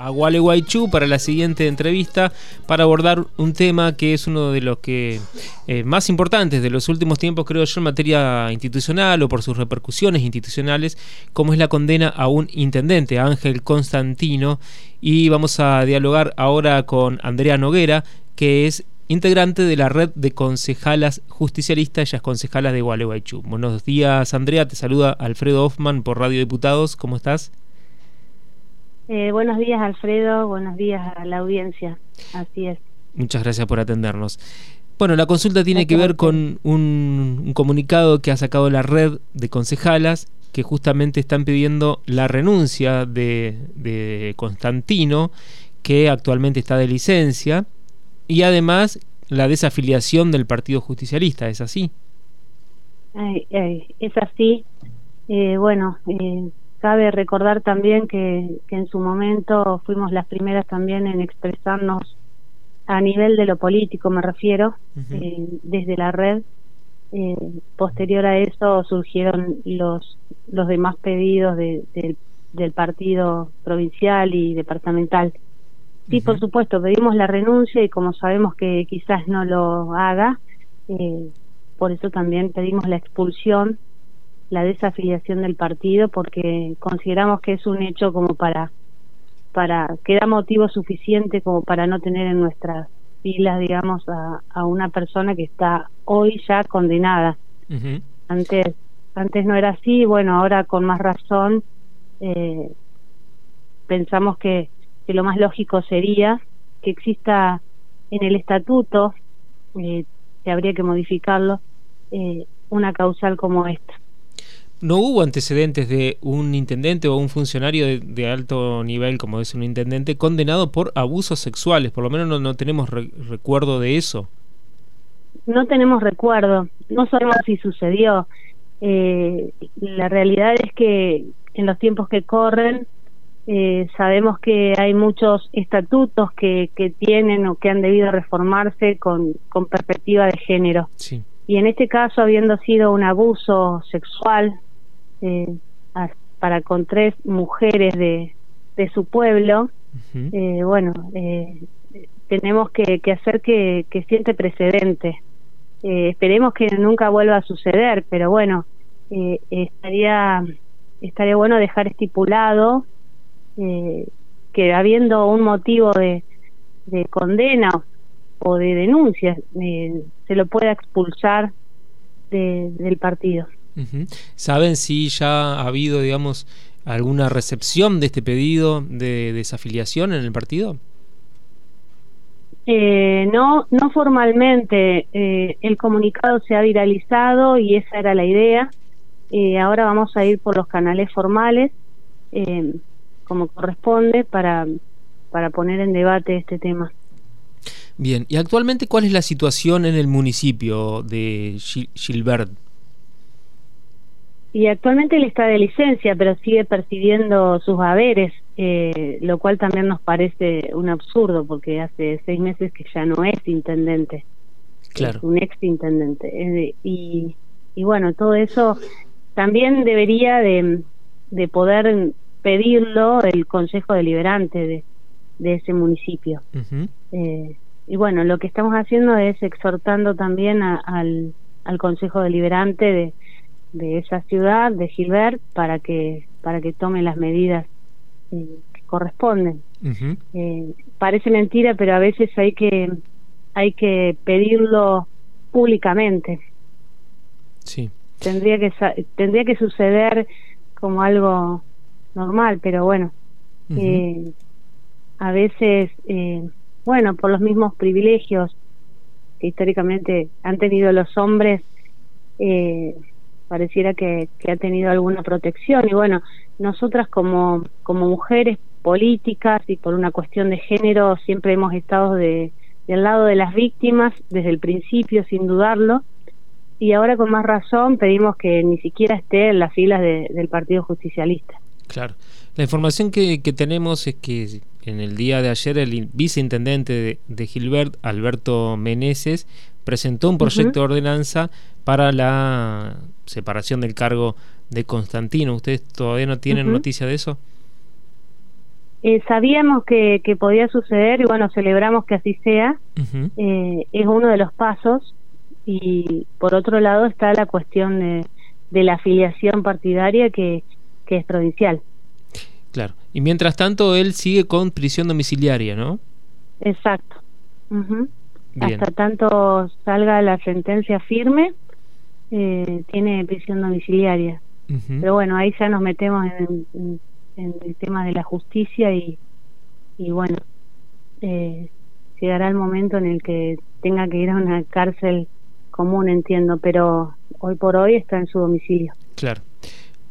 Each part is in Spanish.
a Gualeguaychú para la siguiente entrevista para abordar un tema que es uno de los que eh, más importantes de los últimos tiempos, creo yo, en materia institucional o por sus repercusiones institucionales, como es la condena a un intendente, Ángel Constantino. Y vamos a dialogar ahora con Andrea Noguera, que es integrante de la red de concejalas justicialistas, ellas concejalas de Gualeguaychú. Buenos días, Andrea, te saluda Alfredo Hoffman por Radio Diputados, ¿cómo estás? Eh, buenos días, Alfredo. Buenos días a la audiencia. Así es. Muchas gracias por atendernos. Bueno, la consulta tiene que ver con un, comunicado que ha sacado la red de concejalas que justamente están pidiendo la renuncia de, de Constantino, que actualmente está de licencia, y además la desafiliación del Partido Justicialista. ¿Es así? es así. Eh, bueno, eh, Cabe recordar también que, en su momento fuimos las primeras también en expresarnos a nivel de lo político, me refiero, eh, desde la red. Eh, posterior a eso surgieron los, los demás pedidos de, del partido provincial y departamental. Sí, por supuesto, pedimos la renuncia y como sabemos que quizás no lo haga, eh, por eso también pedimos la expulsión la desafiliación del partido porque consideramos que es un hecho como para para que da motivo suficiente como para no tener en nuestras filas digamos a, a una persona que está hoy ya condenada. Antes antes no era así bueno ahora con más razón eh, pensamos que, que lo más lógico sería que exista en el estatuto eh, que habría que modificarlo eh, una causal como esta no hubo antecedentes de un intendente o un funcionario de, alto nivel, como es un intendente, condenado por abusos sexuales. Por lo menos no, tenemos recuerdo de eso. No tenemos recuerdo. No sabemos si sucedió. Eh, la realidad es que en los tiempos que corren eh, sabemos que hay muchos estatutos que, que tienen o que han debido reformarse con, con perspectiva de género. Sí. Y en este caso, habiendo sido un abuso sexual eh, para con tres mujeres de, de su pueblo, eh, bueno, eh, tenemos que, que hacer que, que siente precedente. Eh, esperemos que nunca vuelva a suceder, pero bueno, eh, estaría estaría bueno dejar estipulado eh, que habiendo un motivo de, de condena o de denuncia, eh, se lo pueda expulsar de, del partido. ¿Saben si ya ha habido, digamos, alguna recepción de este pedido de desafiliación en el partido? Eh, no, no formalmente. Eh, el comunicado se ha viralizado y esa era la idea. Eh, ahora vamos a ir por los canales formales, como corresponde, para, para poner en debate este tema. Bien, y actualmente, ¿cuál es la situación en el municipio de Gilbert? Y actualmente él está de licencia, pero sigue percibiendo sus haberes, eh, lo cual también nos parece un absurdo, porque hace seis meses que ya no es intendente. Claro. Es un ex intendente. y, y bueno, todo eso también debería de, de poder pedirlo el Consejo Deliberante de, de ese municipio. eh, y bueno, lo que estamos haciendo es exhortando también al, al Consejo Deliberante de de esa ciudad, de Gilbert, para que, para que tome las medidas eh, que corresponden. eh, parece mentira, pero a veces hay que, hay que pedirlo públicamente. Sí. Tendría que, tendría que suceder como algo normal, pero bueno, eh, a veces, eh, bueno, por los mismos privilegios que históricamente han tenido los hombres, eh, pareciera que, ha tenido alguna protección y bueno, nosotras como, como mujeres políticas y por una cuestión de género siempre hemos estado de, del lado de las víctimas desde el principio sin dudarlo y ahora con más razón pedimos que ni siquiera esté en las filas del Partido Justicialista. Claro. La información que, que, tenemos es que en el día de ayer el viceintendente de, de Gilbert, Alberto Meneses, presentó un proyecto de ordenanza para la separación del cargo de Constantino. ¿Ustedes todavía no tienen noticia de eso? Eh, sabíamos que, que, podía suceder y bueno, celebramos que así sea. eh, es uno de los pasos y por otro lado está la cuestión de, de la afiliación partidaria que, que es provincial. Claro. Y mientras tanto, él sigue con prisión domiciliaria, ¿no? Exacto. Hasta tanto salga la sentencia firme, eh, tiene prisión domiciliaria. Pero bueno, ahí ya nos metemos en, en, el tema de la justicia y, y bueno, eh, llegará el momento en el que tenga que ir a una cárcel común, entiendo, pero hoy por hoy está en su domicilio. Claro.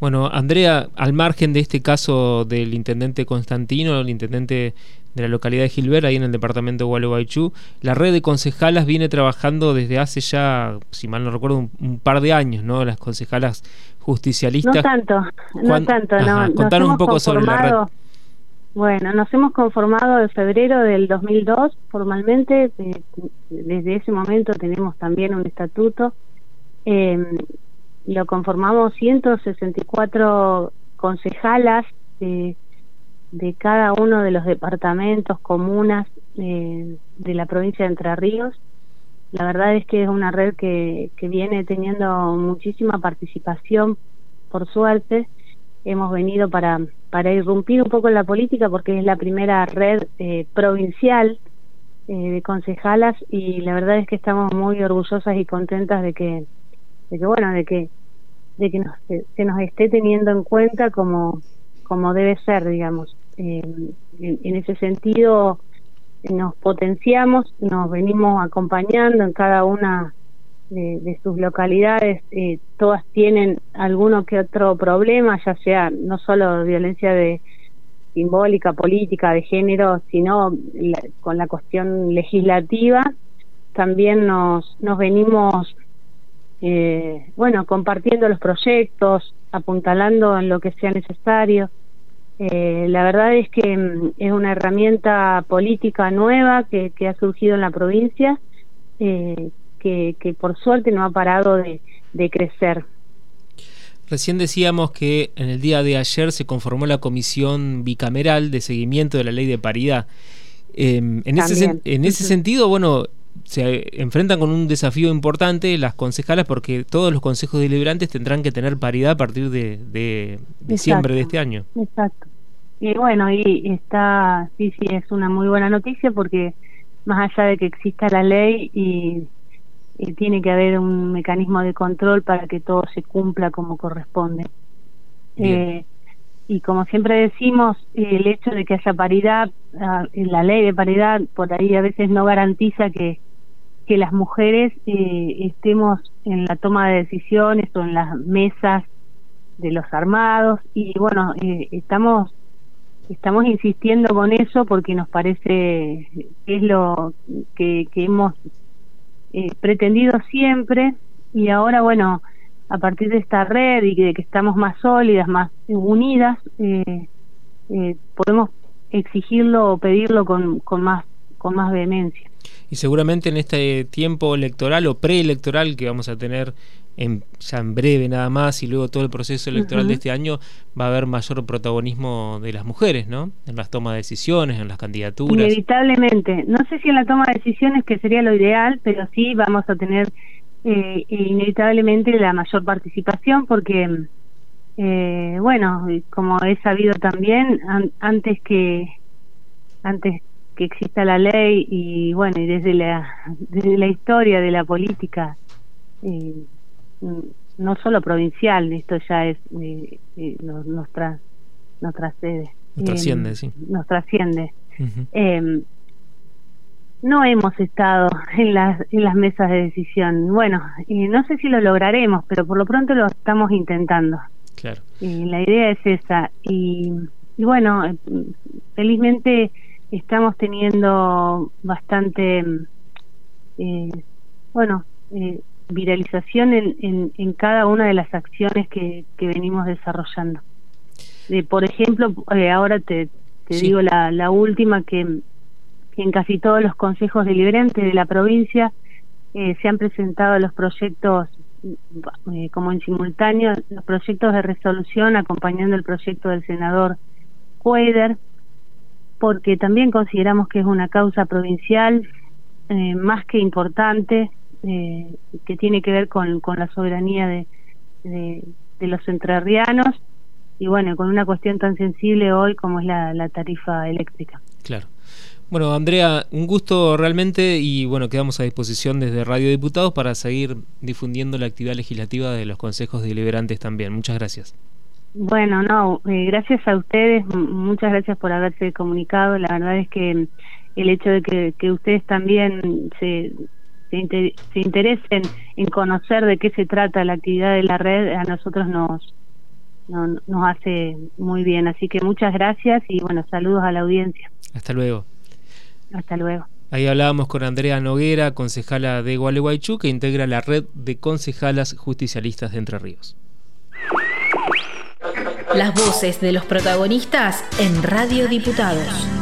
Bueno, Andrea, al margen de este caso del intendente Constantino, el intendente de la localidad de Gilbert, ahí en el departamento de Gualeguaychú, la red de concejalas viene trabajando desde hace ya, si mal no recuerdo, un, par de años, ¿no? Las concejalas justicialistas. No tanto, no tanto, no. Contanos un poco sobre la red. Bueno, nos hemos conformado en febrero del 2002 formalmente, eh, desde ese momento tenemos también un estatuto. Eh, lo conformamos 164 concejalas de, de cada uno de los departamentos, comunas eh, de la provincia de Entre Ríos. La verdad es que es una red que, que viene teniendo muchísima participación, por suerte. Hemos venido para, para irrumpir un poco en la política porque es la primera red eh, provincial eh, de concejalas y la verdad es que estamos muy orgullosas y contentas de que de que bueno de que de que nos, se nos esté teniendo en cuenta como como debe ser digamos. Eh, en, ese sentido nos potenciamos nos venimos acompañando en cada una de, sus localidades. Eh, todas tienen alguno que otro problema ya sea no solo violencia de simbólica política de género sino con la cuestión legislativa también nos nos venimos eh, bueno, compartiendo los proyectos, apuntalando en lo que sea necesario. Eh, la verdad es que mm, es una herramienta política nueva que, que ha surgido en la provincia, eh, que, que, por suerte no ha parado de, de crecer. Recién decíamos que en el día de ayer se conformó la comisión bicameral de seguimiento de la ley de paridad. Eh, en, ese, en ese sentido, bueno, se enfrentan con un desafío importante las concejalas porque todos los consejos deliberantes tendrán que tener paridad a partir de, diciembre de este año. Exacto. Y bueno, y está, sí, sí, es una muy buena noticia porque más allá de que exista la ley y, tiene que haber un mecanismo de control para que todo se cumpla como corresponde. Eh, y como siempre decimos, el hecho de que haya paridad, ah, la ley de paridad por ahí a veces no garantiza que que las mujeres eh, estemos en la toma de decisiones o en las mesas de los armados. Y bueno eh, estamos estamos insistiendo con eso porque nos parece que es lo que, que hemos eh, pretendido siempre. Y ahora bueno a partir de esta red y de que estamos más sólidas más unidas podemos exigirlo o pedirlo con, con más con más vehemencia y seguramente en este tiempo electoral o preelectoral que vamos a tener en, ya en breve nada más y luego todo el proceso electoral de este año va a haber mayor protagonismo de las mujeres, ¿no? En las tomas de decisiones, en las candidaturas. Inevitablemente. No sé si en la toma de decisiones, que sería lo ideal, pero sí vamos a tener eh, inevitablemente la mayor participación porque, eh, bueno, como he sabido también, antes que antes que exista la ley y bueno y desde la desde la historia de la política eh, no solo provincial esto ya es eh, eh, nos, nos, nos trascede nos trasciende sí. Nos trasciende. No hemos estado en las en las mesas de decisión. Bueno no sé si lo lograremos pero por lo pronto lo estamos intentando. Claro. La idea es esa. Y, y bueno felizmente estamos teniendo bastante, eh, bueno, eh, viralización en, en, cada una de las acciones que, que venimos desarrollando. De, por ejemplo, eh, ahora te, te digo la, la última que, en casi todos los consejos deliberantes de la provincia se han presentado los proyectos como en simultáneo los proyectos de resolución acompañando el proyecto del senador Cueder porque también consideramos que es una causa provincial eh, más que importante, eh, que tiene que ver con, con la soberanía de, de, los entrerrianos y bueno, con una cuestión tan sensible hoy como es la, la tarifa eléctrica. Claro. Bueno, Andrea, un gusto realmente y bueno, quedamos a disposición desde Radio Diputados para seguir difundiendo la actividad legislativa de los consejos deliberantes también. Muchas gracias. Bueno, no, eh, gracias a ustedes, muchas gracias por haberse comunicado. La verdad es que el hecho de que, que ustedes también se, se, se, interesen en conocer de qué se trata la actividad de la red, a nosotros nos, nos, nos hace muy bien. Así que muchas gracias y bueno, saludos a la audiencia. Hasta luego. Hasta luego. Ahí hablábamos con Andrea Noguera, concejala de Gualeguaychú, que integra la red de concejalas justicialistas de Entre Ríos. Las voces de los protagonistas en Radio Diputados.